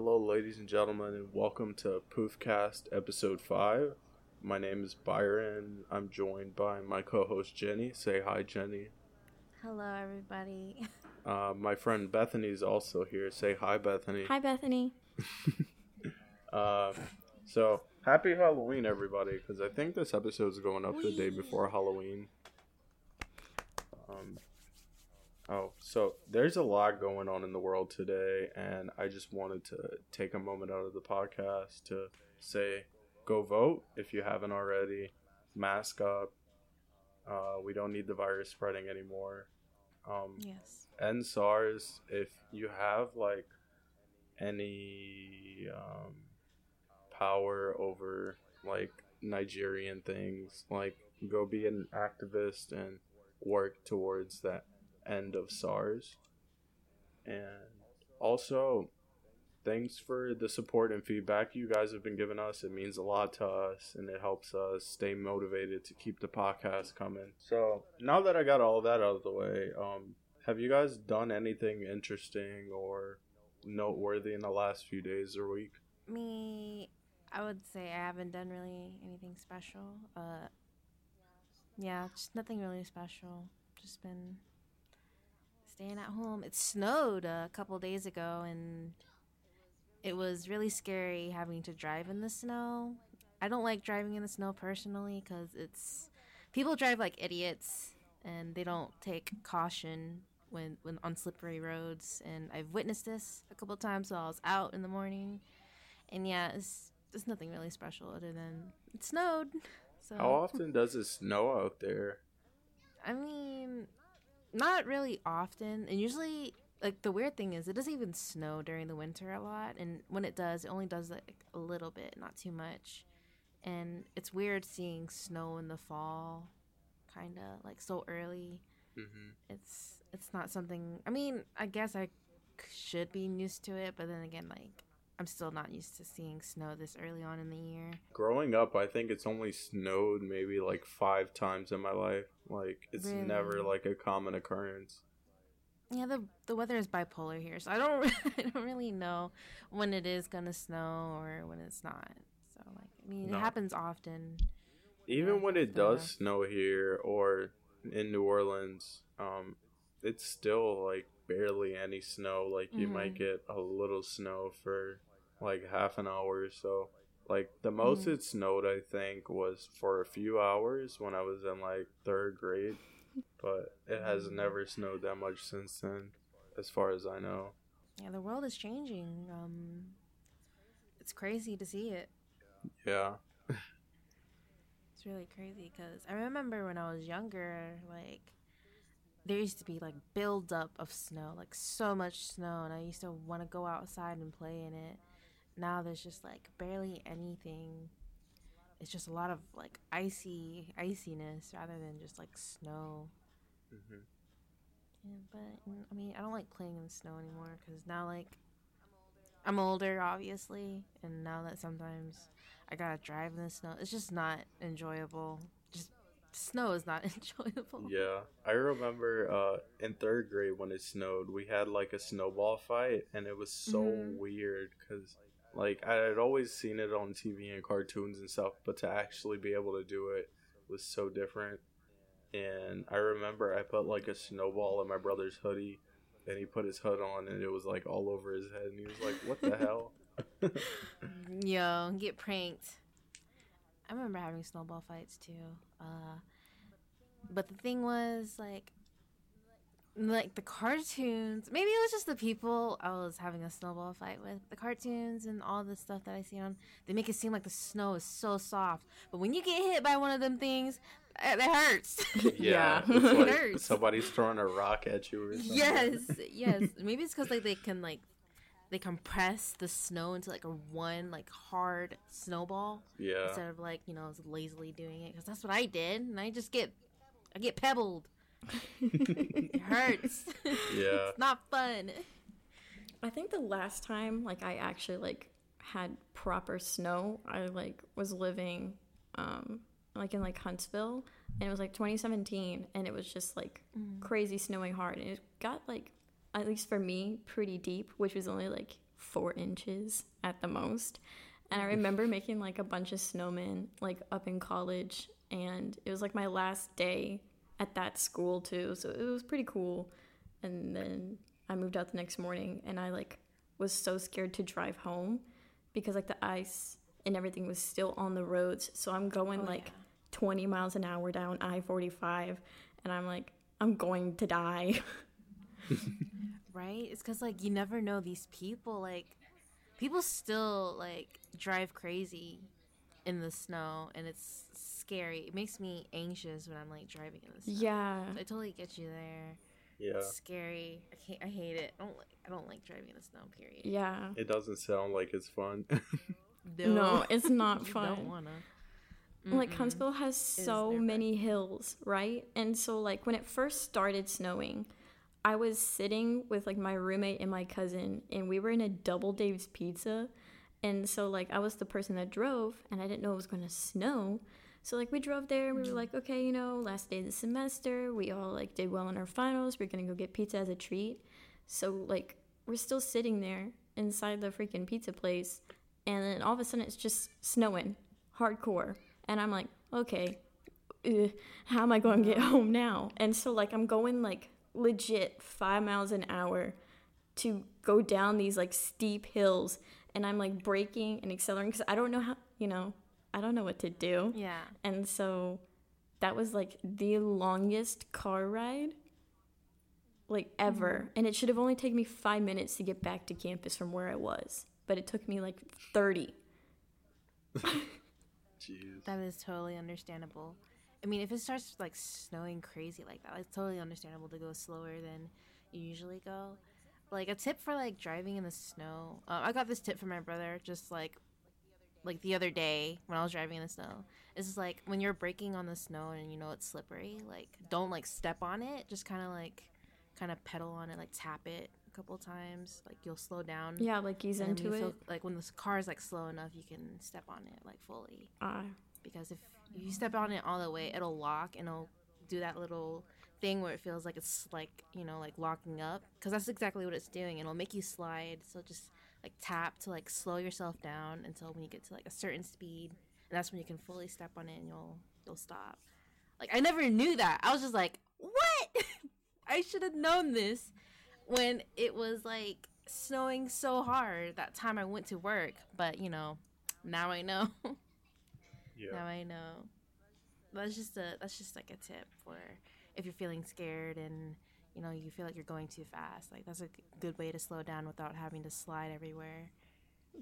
Hello, ladies and gentlemen, and welcome to Poofcast episode 5. My name is Byron. I'm joined by my co host Jenny. Say hi, Jenny. Hello, everybody. Uh, my friend Bethany is also here. Say hi, Bethany. Hi, Bethany. Uh, so, happy Halloween, everybody, because I think this episode is going up the day before Halloween. Um, oh, so there's a lot going on in the world today, and I just wanted to take a moment out of the podcast to say go vote if you haven't already. Mask up. Uh, we don't need the virus spreading anymore. Um, Yes. end SARS if you have like any um, power over like Nigerian things, like go be an activist and work towards that end of SARS. And also, thanks for the support and feedback you guys have been giving us. It means a lot to us and it helps us stay motivated to keep the podcast coming. So, now that I got all that out of the way, um, have you guys done anything interesting or noteworthy in the last few days or week? Me, I would say I haven't done really anything special. Uh, yeah, just nothing really special. Just been staying at home. It snowed a couple days ago, and it was really scary having to drive in the snow. I don't like driving in the snow personally because it's people drive like idiots and they don't take caution when when on slippery roads. And I've witnessed this a couple times while I was out in the morning. And yeah, it's there's nothing really special other than it snowed. So How often does it snow out there? I mean, not really often. And usually, like the weird thing is, it doesn't even snow during the winter a lot. And when it does, it only does like a little bit, not too much. And it's weird seeing snow in the fall, kind of like so early. hmm It's it's not something. I mean, I guess I should be used to it, but then again, like I'm still not used to seeing snow this early on in the year. Growing up, I think it's only snowed maybe like five times in my life. Like, it's never like a common occurrence. Yeah, the the weather is bipolar here, so I don't I don't really know when it is gonna snow or when it's not. So like, I mean, No. it happens often. Even Yeah, when it does enough. snow here or in New Orleans, um, it's still like barely any snow. Like you might Mhm. get a little snow for like half an hour or so. Like the most Mhm. it snowed, I think, was for a few hours when I was in like third grade, but it has Mhm. never snowed that much since then, as far as I know. Yeah, the world is changing. Um, it's crazy to see it. Yeah. It's really crazy because I remember when I was younger, like there used to be like buildup of snow, like so much snow, and I used to want to go outside and play in it. Now there's just like barely anything. It's just a lot of like icy iciness rather than just like snow. hmm Yeah, but mm, I mean, I don't like playing in the snow anymore because now like I'm older, obviously, and now that sometimes I gotta drive in the snow, it's just not enjoyable. Just snow is not enjoyable. Yeah, I remember uh, in third grade when it snowed, we had like a snowball fight, and it was so Mhm. weird because like I had always seen it on TV and cartoons and stuff, but to actually be able to do it was so different. And I remember I put like a snowball in my brother's hoodie, and he put his hood on, and it was like all over his head, and he was like, "What the hell?" Yo, get pranked. I remember having snowball fights too. Uh, but the thing was like, like the cartoons. Maybe it was just the people I was having a snowball fight with. The cartoons and all the stuff that I see on, they make it seem like the snow is so soft. But when you get hit by one of them things, eh, it, it hurts. Yeah, Yeah. it's It hurts. somebody's throwing a rock at you or something. yes, yes. Maybe it's because like they can like they compress the snow into like a one like hard snowball Yeah. instead of like you know lazily doing it because that's what I did and I just get I get pebbled. It hurts. Yeah. it's not fun. I think the last time like I actually like had proper snow, I like was living um like in like Huntsville and it was like 2017 and it was just like crazy snowing hard and it got like at least for me pretty deep, which was only like four inches at the most. And I remember making like a bunch of snowmen like up in college, and it was like my last day at that school too, so it was pretty cool. And then I moved out the next morning, and I like was so scared to drive home because like the ice and everything was still on the roads. So I'm going Oh, like yeah. 20 miles an hour down I 45, and I'm like, I'm going to die. Right? It's because like you never know these people. Like people still like drive crazy in the snow, and it's scary. It makes me anxious when I'm like driving in the snow. yeah. I totally get you there. Yeah. It's scary. I can't. I hate it. I don't like. I don't like driving in the snow. Period. Yeah. It doesn't sound like it's fun. No, it's not You fun. Don't wanna. like Mm-mm. Huntsville has so never. many hills, right? And so like when it first started snowing, I was sitting with like my roommate and my cousin and we were in a double Dave's pizza. And so like I was the person that drove and I didn't know it was going to snow. So like we drove there and we were mm-hmm. like, okay, you know, last day of the semester, we all like did well in our finals. We're to go get pizza as a treat. So like we're still sitting there inside the freaking pizza place and then all of a sudden it's just snowing hardcore. And i'm like okay ugh, how am i going to get home now? And so like i'm going like legit five miles an hour to go down these like steep hills and i'm like braking and accelerating because i don't know how you know i don't know what to do Yeah. and so that was like the longest car ride like ever. And it should have only taken me five minutes to get back to campus from where I was. But it took me like 30. Jeez. That is totally understandable. I mean, if it starts like snowing crazy like that, it's totally understandable to go slower than you usually go. Like a tip for like driving in the snow. Uh, I got this tip from my brother just like like the other day when I was driving in the snow. It's like when you're braking on the snow and you know it's slippery, like don't like step on it. Just kind of like kind of pedal on it, like tap it a couple times. Like you'll slow down. Yeah, like ease into it. feel- like when the car is like slow enough, you can step on it like fully Ah, because if you step on it all the way, it'll lock and it'll do that little thing where it feels like it's like you know like locking up because that's exactly what it's doing. It'll make you slide. So just like tap to like slow yourself down until when you get to like a certain speed, and that's when you can fully step on it and you'll you'll stop. Like I never knew that. I was just like, what? I should have known this when it was like snowing so hard that time I went to work. But you know, now I know. Yeah. Now I know. That's just a that's just like a tip for if you're feeling scared and you know you feel like you're going too fast. Like that's a good way to slow down without having to slide everywhere.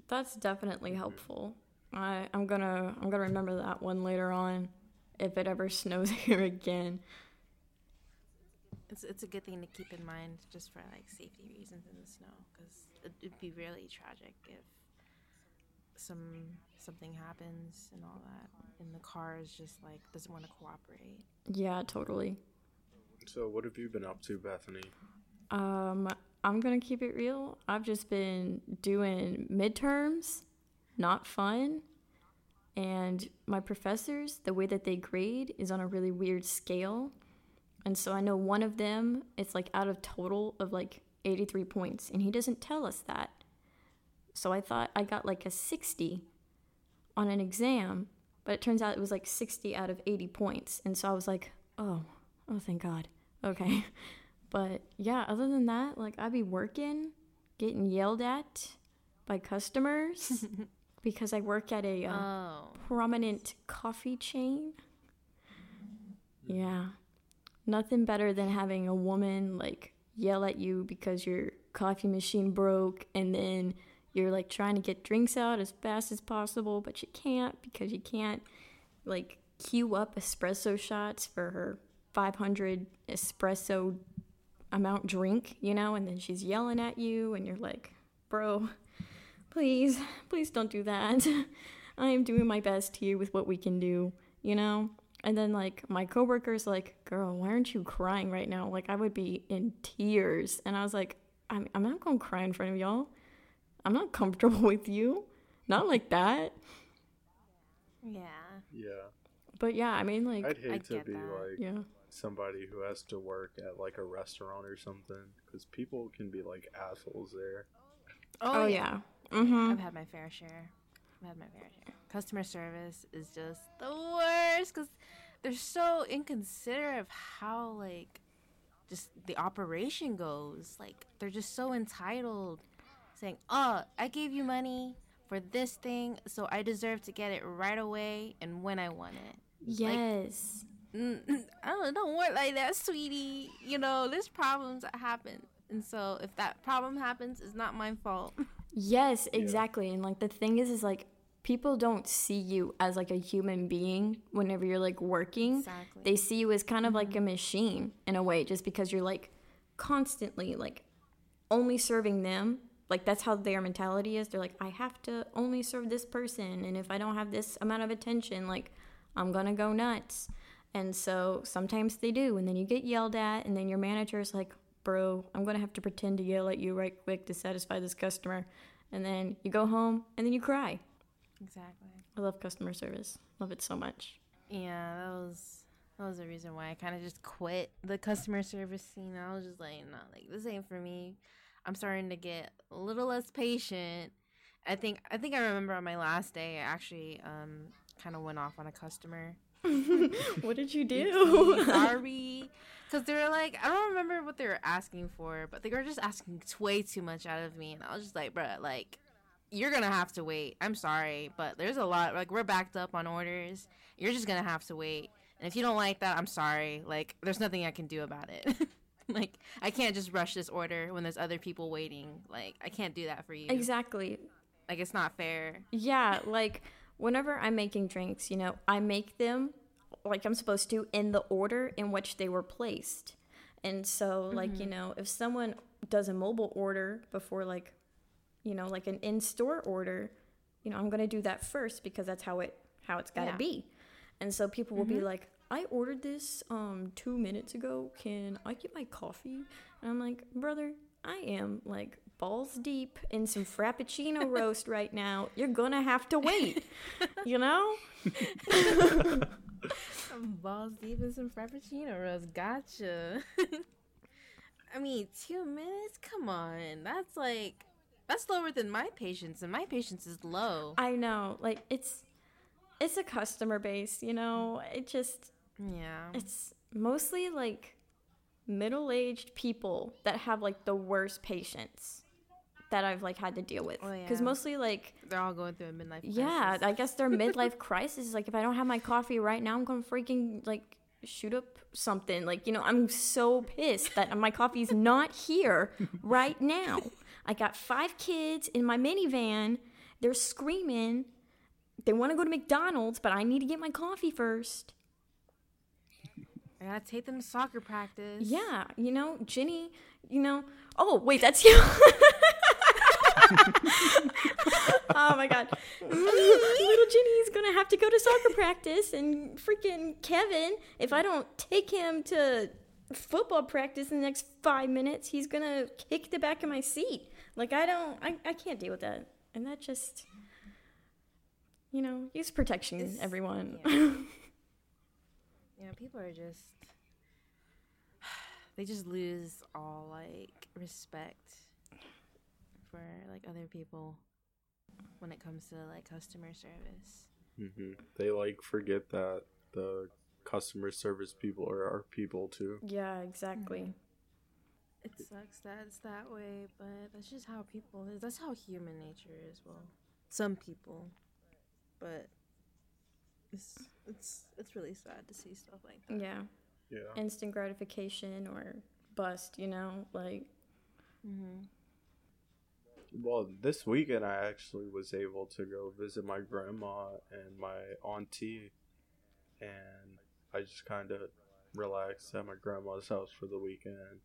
that's definitely mm-hmm. helpful. I, I'm gonna I'm gonna remember that one later on if it ever snows here again. It's it's a good thing to keep in mind just for like safety reasons in the snow because it, it'd be really tragic if some something happens and all that and the car is just like doesn't want to cooperate. Yeah, totally. So, what have you been up to, Bethany? Um, I'm gonna keep it real. I've just been doing midterms, not fun. And my professors, the way that they grade is on a really weird scale. And so I know one of them, it's like out of total of like 83 points, and he doesn't tell us that. So I thought I got like a 60 on an exam, but it turns out it was like 60 out of 80 points. And so I was like, oh, oh, thank God. Okay. But yeah, other than that, like I'd be working, getting yelled at by customers because I work at a uh, Oh, prominent coffee chain. Yeah. Nothing better than having a woman like yell at you because your coffee machine broke and then you're like trying to get drinks out as fast as possible, but you can't because you can't like queue up espresso shots for her 500 espresso amount drink, you know, and then she's yelling at you and you're like, "Bro, please, please don't do that. I am doing my best here with what we can do, you know? And then like my coworker's like, "Girl, why aren't you crying right now?" Like I would be in tears, and I was like, "I'm I'm not going to cry in front of y'all. I'm not comfortable with you. Not like that." yeah. Yeah. But yeah, I mean like I'd hate I to get be that. like yeah. Somebody who has to work at like a restaurant or something because people can be like assholes there. Oh, yeah. Mm-hmm. I've had my fair share. I've had my fair share. Customer service is just the worst because they're so inconsiderate of how like just the operation goes. Like they're just so entitled, saying, "Oh, I gave you money for this thing, so I deserve to get it right away and when I want it." Yes. Mm, I don't don't work like that, sweetie. You know, there's problems that happen, and so if that problem happens, it's not my fault. Yes, exactly. And like the thing is is like people don't see you as like a human being whenever you're like working. Exactly. They see you as kind of like a mm-hmm. machine in a way just because you're like constantly like only serving them. Like that's how their mentality is. They're like I have to only serve this person and if I don't have this amount of attention like I'm going to go nuts. And so sometimes they do and then you get yelled at and then your manager is like bro, I'm gonna have to pretend to yell at you right quick to satisfy this customer. And then you go home and then you cry. exactly. I love customer service. Love it so much. Yeah, that was that was the reason why I kind of just quit the customer service scene. I was just like, no, like this ain't for me. I'm starting to get a little less patient. I think I think I remember on my last day, I actually um kind of went off on a customer. what did you do? Sorry, because they were like, I don't remember what they were asking for, but they were just asking way too much out of me, and I was just like, bruh, like. You're gonna have to wait. I'm sorry, but there's a lot. Like we're backed up on orders. You're just gonna have to wait. And if you don't like that, I'm sorry. Like, there's nothing I can do about it. like, I can't just rush this order when there's other people waiting. Like, I can't do that for you. exactly. Like, it's not fair. Yeah, like whenever I'm making drinks, you know, I make them like I'm supposed to in the order in which they were placed. And so, like, you know, if someone does a mobile order before, like, you know, like an in-store order, you know, I'm gonna do that first because that's how it how it's gotta Yeah. be. And so people will be like, I ordered this um two minutes ago. Can I get my coffee? And I'm like, brother, I am like balls deep in some frappuccino roast right now. You're gonna have to wait. you know? Balls deep in some Frappuccino roast. Gotcha. I mean, two minutes? Come on. That's like, that's lower than my patience, and my patience is low. I know. Like it's it's a customer base, you know? It just Yeah. it's mostly like middle-aged people that have like the worst patience that I've like had to deal with. Oh, Cuz yeah. mostly like They're all going through a midlife crisis. yeah, I guess their midlife crisis is like if I don't have my coffee right now, I'm to freaking like shoot up something. Like, you know, I'm so pissed that my coffee's not here right now. I got five kids in my minivan. They're screaming. They want to go to McDonald's, but I need to get my coffee first. I gotta take them to soccer practice. Yeah, you know, Ginny, you know. Oh, wait, that's you. oh my god. Little Ginny's gonna have to go to soccer practice, and freaking Kevin, if I don't take him to football practice in the next five minutes, he's gonna kick the back of my seat. Like, I don't, I, I can't deal with that. And that just, you know, use protection, It's- everyone. You know, people are just they just lose all like respect for like other people when it comes to like customer service. hmm They like forget that the customer service people are our people too. yeah, exactly. It sucks that it's that way, but that's just how people is. That's how human nature is. Well, some people, but it's it's it's really sad to see stuff like that. Yeah. Yeah. instant gratification or bust, you know? Like, Mm-hmm. Well, this weekend I actually was able to go visit my grandma and my auntie, and I just kind of relaxed at my grandma's house for the weekend.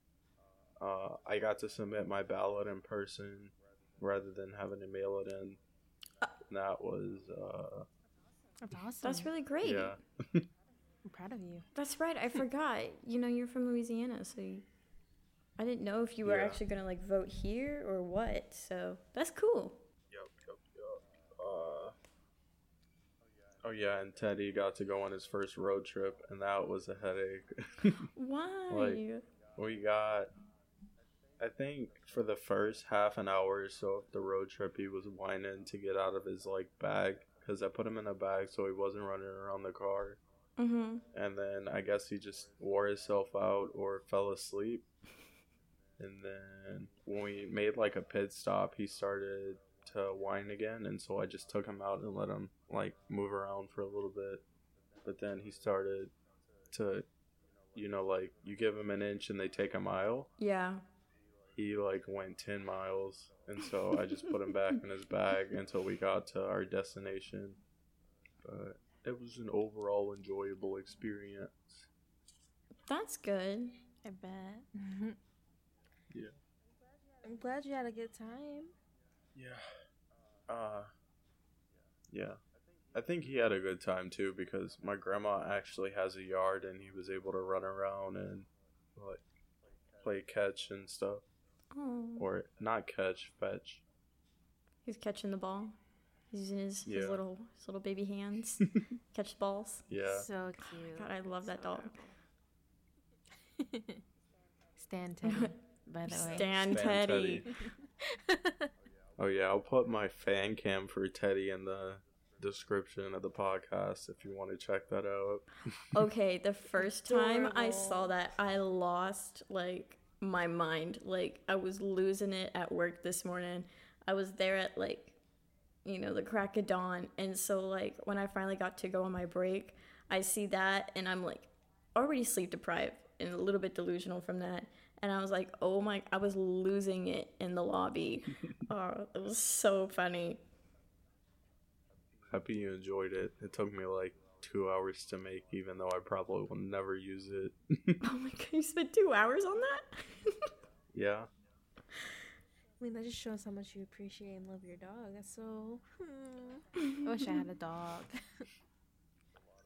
Uh, I got to submit my ballot in person rather than having to mail it in. And that was, uh, That's awesome. that's really great. yeah. I'm proud of you. That's right. I forgot. you know, you're from Louisiana, so you, I didn't know if you were Yeah. actually going to like vote here or what. So that's cool. Yep, yep, yep. Uh, oh yeah, and Teddy got to go on his first road trip, and that was a headache. Why? Like- we got I think for the first half an hour or so of the road trip, he was whining to get out of his like bag because I put him in a bag so he wasn't running around the car. Mm-hmm. And then I guess he just wore himself out or fell asleep. And then when we made like a pit stop, he started to whine again, and so I just took him out and let him like move around for a little bit. But then he started to, you know, like you give him an inch and they take a mile. Yeah. He like went ten miles, and so I just put him back in his bag until we got to our destination. But it was an overall enjoyable experience. That's good. I bet. Yeah. I'm glad you had a good time. Yeah. Uh Yeah. I think he had a good time too because my grandma actually has a yard and he was able to run around and like play catch and stuff. Oh. Or not catch, fetch. He's catching the ball. He's using his, his little his little baby hands catch the balls. Yeah. So cute. God, I love that dog. Stan Teddy, by the way. Stan Stan Teddy. Oh yeah, I'll put my fan cam for Teddy in the description of the podcast if you want to check that out. Okay, the first time I saw that, I lost like my mind. Like I was losing it at work this morning. I was there at like you know, the crack of dawn. And so like when I finally got to go on my break, I see that and I'm like already sleep deprived and a little bit delusional from that. And I was like, "Oh my, I was losing it in the lobby." oh, it was so funny. Happy you enjoyed it. It took me like two hours to make, even though I probably will never use it. Oh my god, you spent 2 hours on that? yeah. I mean, that just shows how much you appreciate and love your dog. That's so. hmm. I wish I had a dog.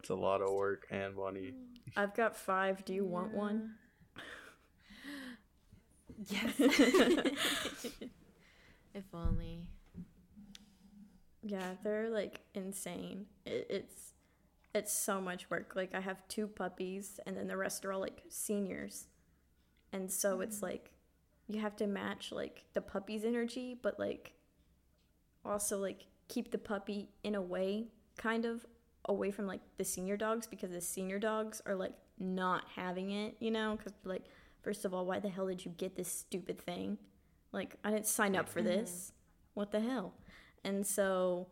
It's a lot of work and money. I've got 5. Do you want one? Yes. if only. Yeah, they're like insane. It, it's it's so much work. Like I have two puppies, and then the rest are all like seniors, and so mm-hmm. it's like you have to match like the puppy's energy, but like also like keep the puppy in a way kind of away from like the senior dogs because the senior dogs are like not having it, you know? Because like first of all, why the hell did you get this stupid thing? Like I didn't sign up for mm-hmm. this. What the hell? and so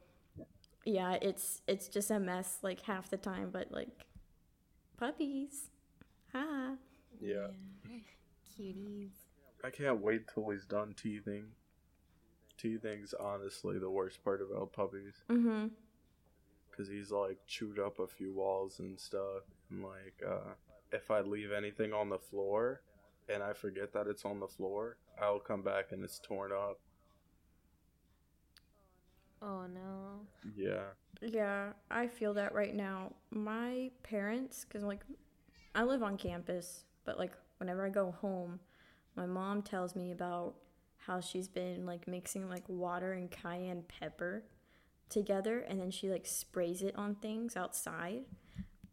yeah it's it's just a mess like half the time but like puppies ha Yeah. Cuties. I can't wait till he's done teething. Teething's honestly the worst part about puppies. mm-hmm Because he's like chewed up a few walls and stuff. And like, uh, if I leave anything on the floor and I forget that it's on the floor, I'll come back and it's torn up. Oh no. Yeah. yeah i feel that right now my parents because like i live on campus but like whenever i go home my mom tells me about how she's been like mixing like water and cayenne pepper together and then she like sprays it on things outside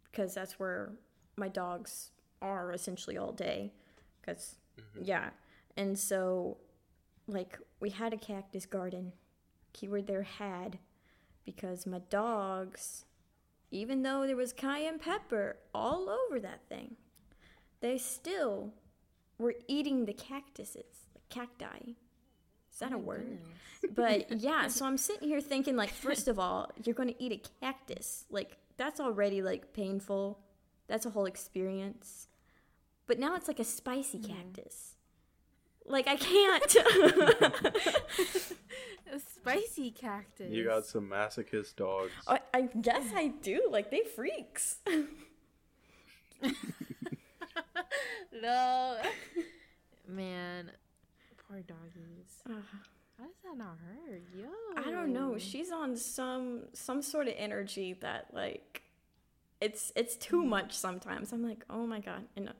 because that's where my dogs are essentially all day because mm-hmm. yeah and so like we had a cactus garden keyword there had because my dogs even though there was cayenne pepper all over that thing they still were eating the cactuses the cacti. Is that a oh word? but yeah so i'm sitting here thinking like first of all you're going to eat a cactus. Like that's already like painful. That's a whole experience. But now it's like a spicy mm-hmm. cactus like i can't A spicy cactus. You got some masochist dogs. I, I guess i do like they freaks no. Man, poor doggies. Ugh. How does that not hurt? Yo. I don't know. She's on some some sort of energy that like it's it's too much sometimes. I'm like, "Oh my god." And uh,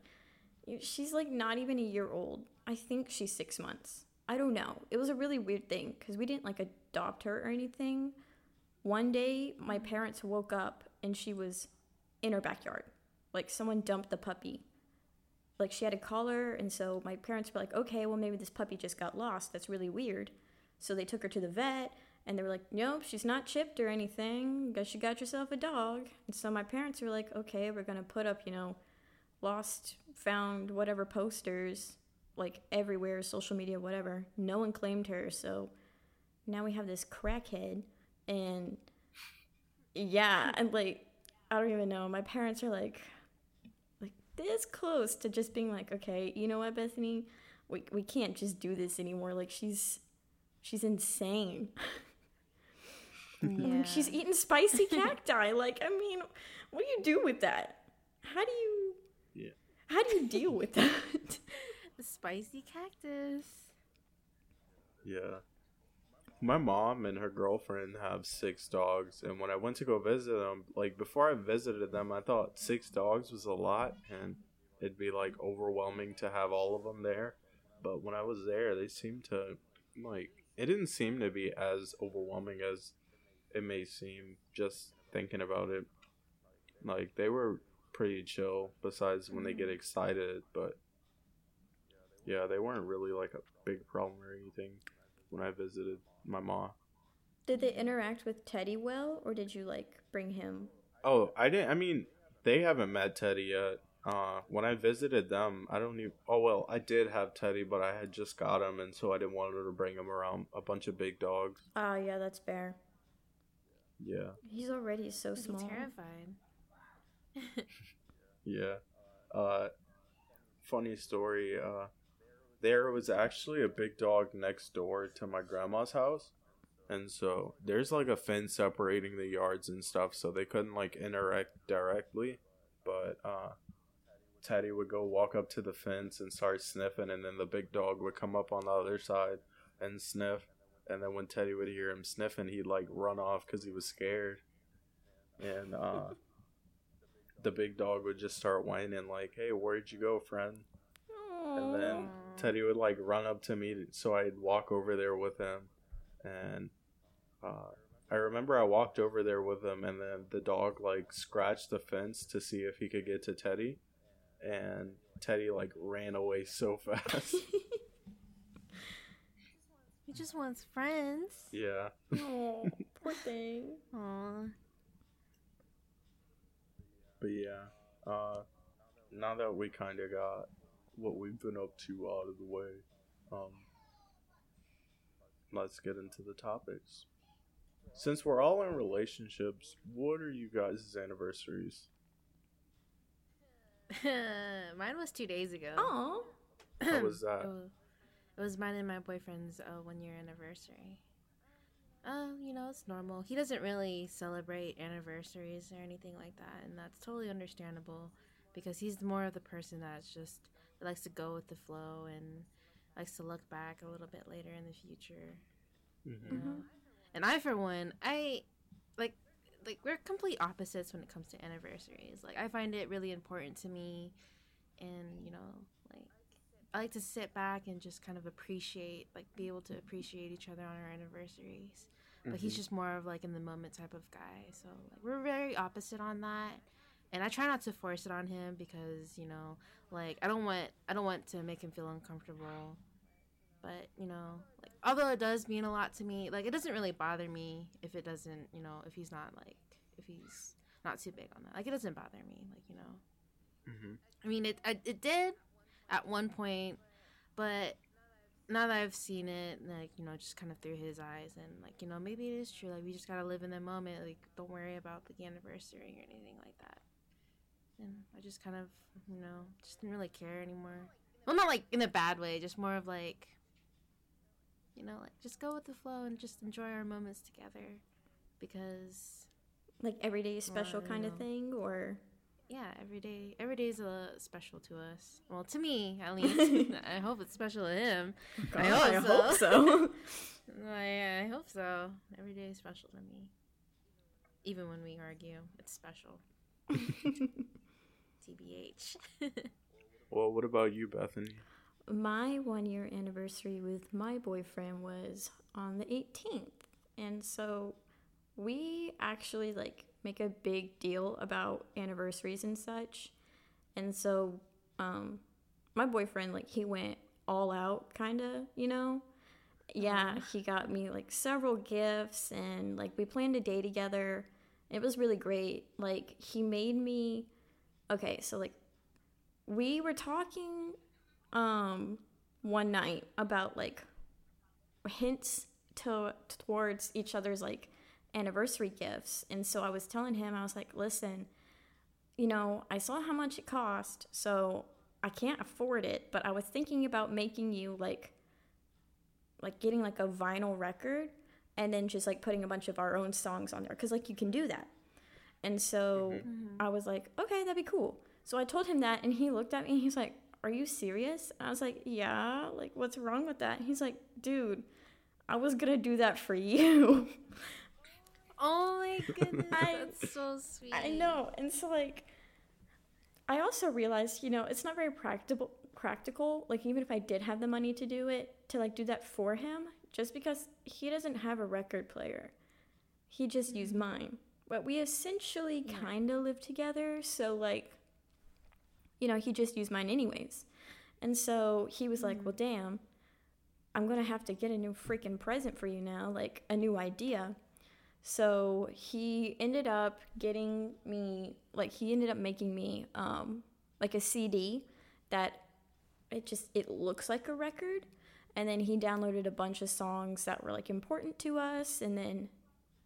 she's like not even a year old. I think she's 6 months. I don't know. It was a really weird thing cuz we didn't like adopt her or anything. One day my parents woke up and she was in her backyard. Like someone dumped the puppy like she had a collar, and so my parents were like, okay, well maybe this puppy just got lost. That's really weird. So they took her to the vet, and they were like, nope, she's not chipped or anything. Guess you got yourself a dog. And so my parents were like, okay, we're gonna put up, you know, lost, found, whatever posters, like everywhere, social media, whatever. No one claimed her, so now we have this crackhead, and yeah, and like I don't even know. My parents are like, like this close to just being like, okay, you know what, Bethany, we we can't just do this anymore. Like she's she's insane. Yeah. She's eating spicy cacti. Like, I mean, what do you do with that? How do you Yeah. how do you deal with that? Spicy cactus. Yeah. My mom and her girlfriend have six dogs, and when I went to go visit them, like before I visited them, I thought six dogs was a lot, and it'd be like overwhelming to have all of them there. But when I was there, they seemed to like it didn't seem to be as overwhelming as it may seem just thinking about it. Like they were pretty chill, besides when they get mm-hmm. excited, but yeah, they weren't really like a big problem or anything when I visited my mom. Did they interact with Teddy well, or did you like bring him? Oh, I didn't. I mean, they haven't met Teddy yet. Uh, when I visited them, I don't even. Oh well, I did have Teddy, but I had just got him, and so I didn't want her to bring him around a bunch of big dogs. Ah, yeah, that's fair. Yeah, He's already so I'd small. terrified. yeah. Uh, funny story. Uh, there was actually a big dog next door to my grandma's house, and so there's like a fence separating the yards and stuff, so they couldn't like interact directly. But uh, Teddy would go walk up to the fence and start sniffing, and then the big dog would come up on the other side and sniff. And then when Teddy would hear him sniffing, he'd like run off because he was scared. And uh, the big dog would just start whining, like, "Hey, where'd you go, friend?" And then. Teddy would like run up to me, so I'd walk over there with him. And uh, I remember I walked over there with him, and then the dog like scratched the fence to see if he could get to Teddy, and Teddy like ran away so fast. He just wants friends. yeah, oh, poor thing. Aw. but yeah. Uh, now that we kind of got what we've been up to out of the way, um, let's get into the topics. Since we're all in relationships, what are you guys' anniversaries? mine was two days ago. Oh, How was that? It was, it was mine and my boyfriend's uh, one year anniversary. Um, you know, it's normal. He doesn't really celebrate anniversaries or anything like that, and that's totally understandable because he's more of the person that's just that likes to go with the flow and likes to look back a little bit later in the future. Mhm. You know? And I, for one, I like like we're complete opposites when it comes to anniversaries. Like I find it really important to me, and you know, like I like to sit back and just kind of appreciate, like, be able to appreciate each other on our anniversaries. But he's Mhm. just more of like in the moment type of guy. So like we're very opposite on that. And I try not to force it on him because, you know, like I don't want I don't want to make him feel uncomfortable. But, you know, like although it does mean a lot to me, like it doesn't really bother me if it doesn't, you know, if he's not like if he's not too big on that. Like it doesn't bother me, like, you know. Mhm. I mean, it I, it did at one point, but now that I've seen it, like you know, just kind of through his eyes, and like you know, maybe it is true. Like we just gotta live in the moment. Like don't worry about the anniversary or anything like that. And I just kind of, you know, just didn't really care anymore. Well, not like in a bad way, just more of like, you know, like just go with the flow and just enjoy our moments together, because like everyday is special Well, kind of thing, or yeah, every day, every day is uh, special to us. Well, to me at least. I hope it's special to him. I God, hope so. so. I, I hope so. Every day is special to me. Even when we argue, it's special. TBH. Well, what about you, Bethany? my one year anniversary with my boyfriend was on the 18th. And so we actually like make a big deal about anniversaries and such. And so um my boyfriend like he went all out kind of, you know. Yeah, he got me like several gifts and like we planned a day together. It was really great. Like he made me Okay, so like we were talking um one night about like hints to towards each other's like anniversary gifts. And so I was telling him I was like, "Listen, you know, I saw how much it cost, so I can't afford it, but I was thinking about making you like like getting like a vinyl record and then just like putting a bunch of our own songs on there cuz like you can do that. And so mm-hmm. Mm-hmm. I was like, "Okay, that'd be cool." So I told him that and he looked at me and he's like, "Are you serious?" And I was like, "Yeah, like what's wrong with that?" And he's like, "Dude, I was going to do that for you." Oh my goodness, I- that's so sweet. I know. And so like I also realized, you know, it's not very practical practical, like even if I did have the money to do it, to like do that for him, just because he doesn't have a record player. He just used mm-hmm. mine. But we essentially Yeah. kind of live together, so like you know, he just used mine anyways. And so he was like, "Well, damn, I'm going to have to get a new freaking present for you now, like a new idea." So he ended up getting me like he ended up making me um like a CD that it just it looks like a record and then he downloaded a bunch of songs that were like important to us and then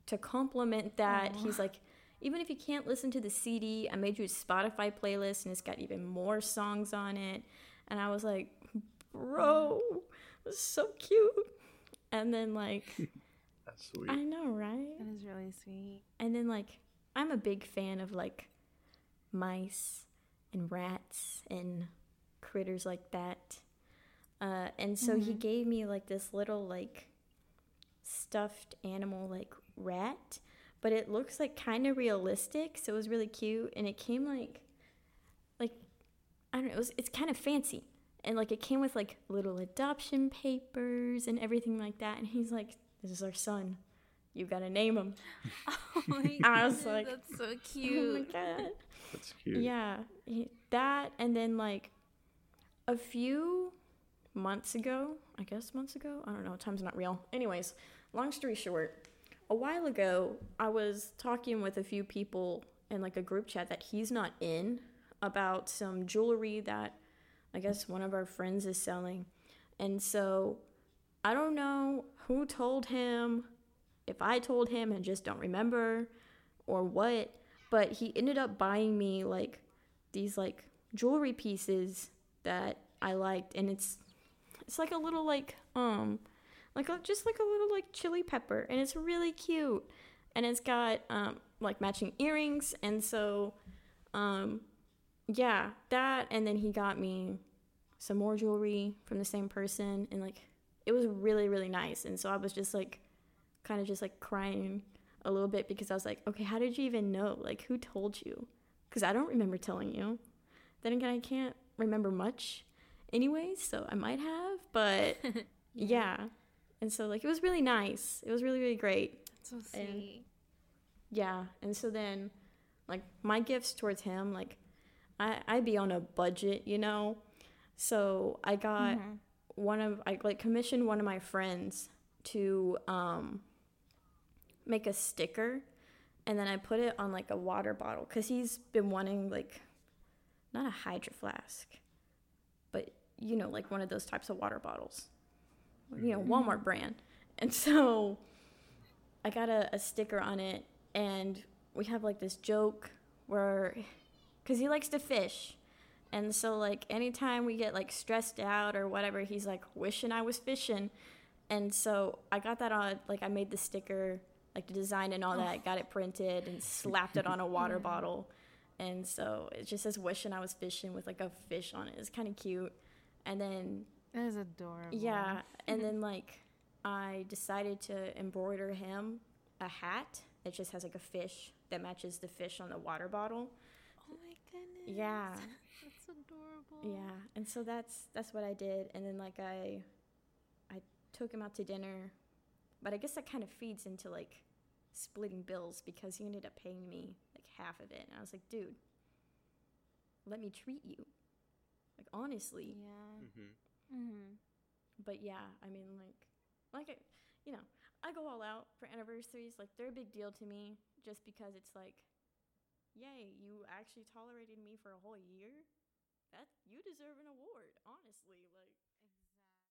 to complement that Aw. he's like even if you can't listen to the CD I made you a Spotify playlist and it's got even more songs on it and I was like bro that's so cute and then like That's sweet. I know right That is really sweet. and then like I'm a big fan of like mice and rats and critters like that. Uh, and so he Mhm. gave me like this little like stuffed animal like rat, but it looks like kind of realistic, so it was really cute and it came like like I don't know, it was it's kind of fancy. And like it came with like little adoption papers and everything like that and he's like this is our son. You got to name him. Oh my I was like, that's so Oh my cute. god. That's cute. Yeah, he- that and then like a few months ago, I guess months ago, I don't know, time's not real. Anyways, long story short, a while ago, I was talking with a few people in like a group chat that he's not in about some jewelry that I guess one of our friends is selling. And so I don't know who told him, if I told him and just don't remember or what, but he ended up buying me like these like jewelry pieces that I liked and it's it's like a little like um like just like a little like chili pepper and it's really cute and it's got um like matching earrings and so um yeah that and then he got me some more jewelry from the same person and like it was really really nice and so I was just like kind of just like crying a little bit because I was like, okay, how did you even know? Like, who told you? Because I don't remember telling you. Then again, I can't remember much anyways, so I might have, but yeah. And so, like, it was really nice. It was really, really great. That's so sweet. Yeah. And so then, like, my gifts towards him, like, I, I'd be on a budget, you know? So I got Mhm. one of I like commissioned one of my friends to um make a sticker and then I put it on like a water bottle cuz he's been wanting like not a hydro flask but you know like one of those types of water bottles you know mm-hmm. Walmart brand and so I got a, a sticker on it and we have like this joke where cuz he likes to fish and so like anytime we get like stressed out or whatever, he's like wishing I was fishing. And so I got that on like I made the sticker, like the design and all oh. that, got it printed and slapped it on a water bottle. And so it just says wishing I was fishing with like a fish on it. It's kind of cute. And then That is adorable. yeah, and then like I decided to embroider him a hat that just has like a fish that matches the fish on the water bottle. Oh my goodness. Yeah. That's adorable. Yeah, and so that's that's what I did, and then like I, I took him out to dinner, but I guess that kind of feeds into like splitting bills because he ended up paying me like half of it, and I was like, dude, let me treat you. Like honestly. Yeah. Mm-hmm. Mm-hmm. But yeah, I mean like like I, you know, I go all out for anniversaries. Like they're a big deal to me just because it's like yay, you actually tolerated me for a whole year. That you deserve an award, honestly. Like